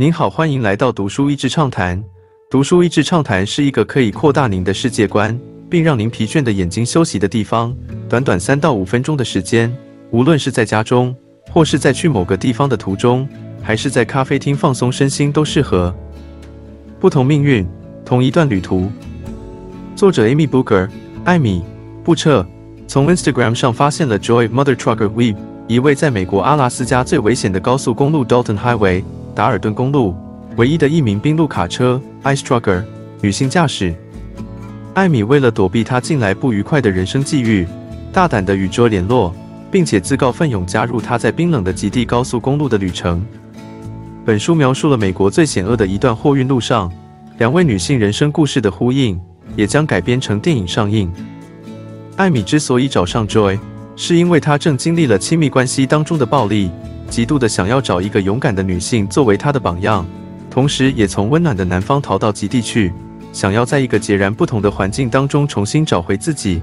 您好，欢迎来到读书益智畅谈。读书益智畅谈是一个可以扩大您的世界观，并让您疲倦的眼睛休息的地方。短短三到五分钟的时间，无论是在家中，或是在去某个地方的途中，还是在咖啡厅放松身心，都适合。不同命运，同一段旅途。作者 Amy Booker，艾米·布彻，从 Instagram 上发现了 Joy Mother Trucker Web，一位在美国阿拉斯加最危险的高速公路 Dalton Highway。达尔顿公路唯一的一名冰路卡车 Ice Trucker 女性驾驶艾米为了躲避她近来不愉快的人生际遇，大胆地与 Jo 联络，并且自告奋勇加入她在冰冷的极地高速公路的旅程。本书描述了美国最险恶的一段货运路上两位女性人生故事的呼应，也将改编成电影上映。艾米之所以找上 Joy，是因为她正经历了亲密关系当中的暴力。极度的想要找一个勇敢的女性作为她的榜样，同时也从温暖的南方逃到极地去，想要在一个截然不同的环境当中重新找回自己。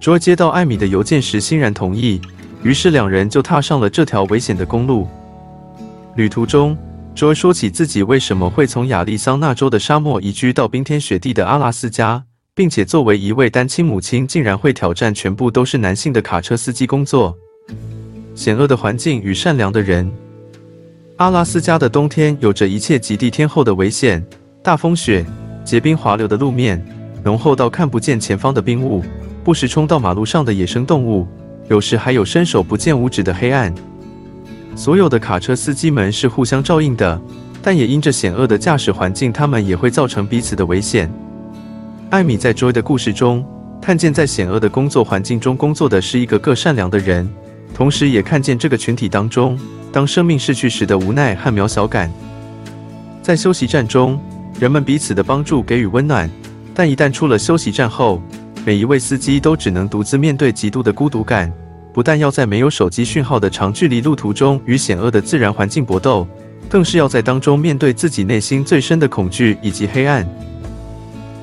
卓接到艾米的邮件时欣然同意，于是两人就踏上了这条危险的公路。旅途中，卓说起自己为什么会从亚利桑那州的沙漠移居到冰天雪地的阿拉斯加，并且作为一位单亲母亲，竟然会挑战全部都是男性的卡车司机工作。险恶的环境与善良的人。阿拉斯加的冬天有着一切极地天后的危险：大风雪、结冰滑溜的路面、浓厚到看不见前方的冰雾、不时冲到马路上的野生动物，有时还有伸手不见五指的黑暗。所有的卡车司机们是互相照应的，但也因着险恶的驾驶环境，他们也会造成彼此的危险。艾米在 Joy 的故事中看见，在险恶的工作环境中工作的是一个个善良的人。同时，也看见这个群体当中，当生命逝去时的无奈和渺小感。在休息站中，人们彼此的帮助给予温暖，但一旦出了休息站后，每一位司机都只能独自面对极度的孤独感。不但要在没有手机讯号的长距离路途中与险恶的自然环境搏斗，更是要在当中面对自己内心最深的恐惧以及黑暗。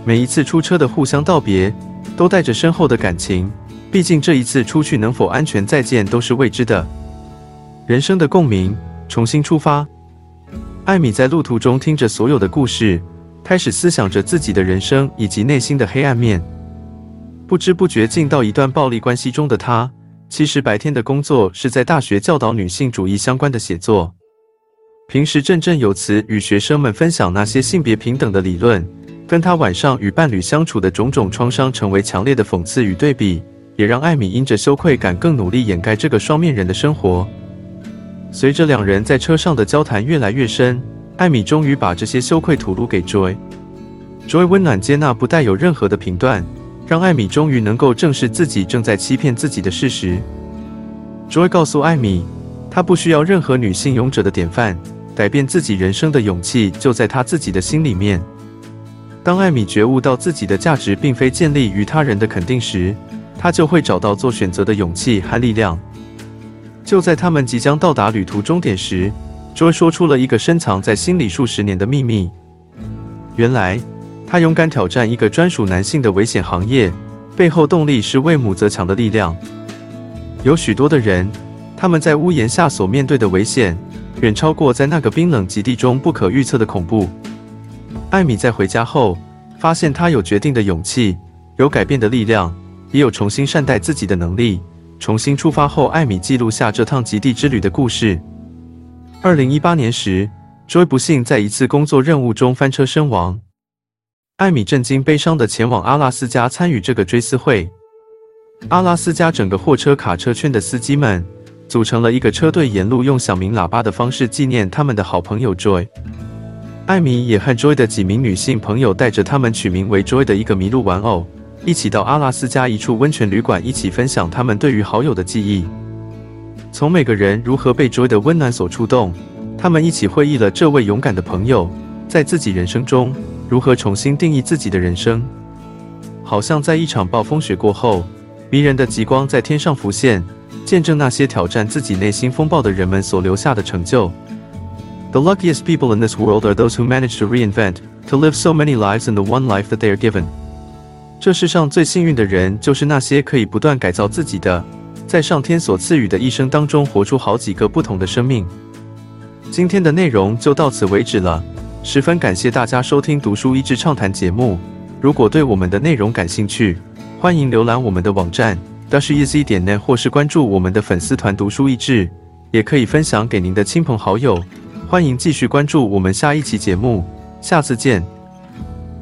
每一次出车的互相道别，都带着深厚的感情。毕竟这一次出去能否安全再见都是未知的。人生的共鸣，重新出发。艾米在路途中听着所有的故事，开始思想着自己的人生以及内心的黑暗面。不知不觉进到一段暴力关系中的她，其实白天的工作是在大学教导女性主义相关的写作，平时振振有词与学生们分享那些性别平等的理论，跟她晚上与伴侣相处的种种创伤成为强烈的讽刺与对比。也让艾米因着羞愧感更努力掩盖这个双面人的生活。随着两人在车上的交谈越来越深，艾米终于把这些羞愧吐露给 Joy。Joy 温暖接纳，不带有任何的评断，让艾米终于能够正视自己正在欺骗自己的事实。Joy 告诉艾米，她不需要任何女性勇者的典范，改变自己人生的勇气就在她自己的心里面。当艾米觉悟到自己的价值并非建立于他人的肯定时，他就会找到做选择的勇气和力量。就在他们即将到达旅途终点时，Joy 说出了一个深藏在心里数十年的秘密。原来，他勇敢挑战一个专属男性的危险行业，背后动力是为母则强的力量。有许多的人，他们在屋檐下所面对的危险，远超过在那个冰冷极地中不可预测的恐怖。艾米在回家后，发现他有决定的勇气，有改变的力量。也有重新善待自己的能力。重新出发后，艾米记录下这趟极地之旅的故事。二零一八年时，Joy 不幸在一次工作任务中翻车身亡。艾米震惊悲伤地前往阿拉斯加参与这个追思会。阿拉斯加整个货车卡车圈的司机们组成了一个车队，沿路用响鸣喇叭的方式纪念他们的好朋友 Joy。艾米也和 Joy 的几名女性朋友带着他们取名为 Joy 的一个麋鹿玩偶。一起到阿拉斯加一处温泉旅馆，一起分享他们对于好友的记忆。从每个人如何被 Joy 的温暖所触动，他们一起回忆了这位勇敢的朋友在自己人生中如何重新定义自己的人生。好像在一场暴风雪过后，迷人的极光在天上浮现，见证那些挑战自己内心风暴的人们所留下的成就。The luckiest people in this world are those who manage to reinvent, to live so many lives in the one life that they are given. 这世上最幸运的人，就是那些可以不断改造自己的，在上天所赐予的一生当中，活出好几个不同的生命。今天的内容就到此为止了，十分感谢大家收听《读书益智畅谈》节目。如果对我们的内容感兴趣，欢迎浏览我们的网站 dasheasy 点 net，或是关注我们的粉丝团“读书益智”，也可以分享给您的亲朋好友。欢迎继续关注我们下一期节目，下次见。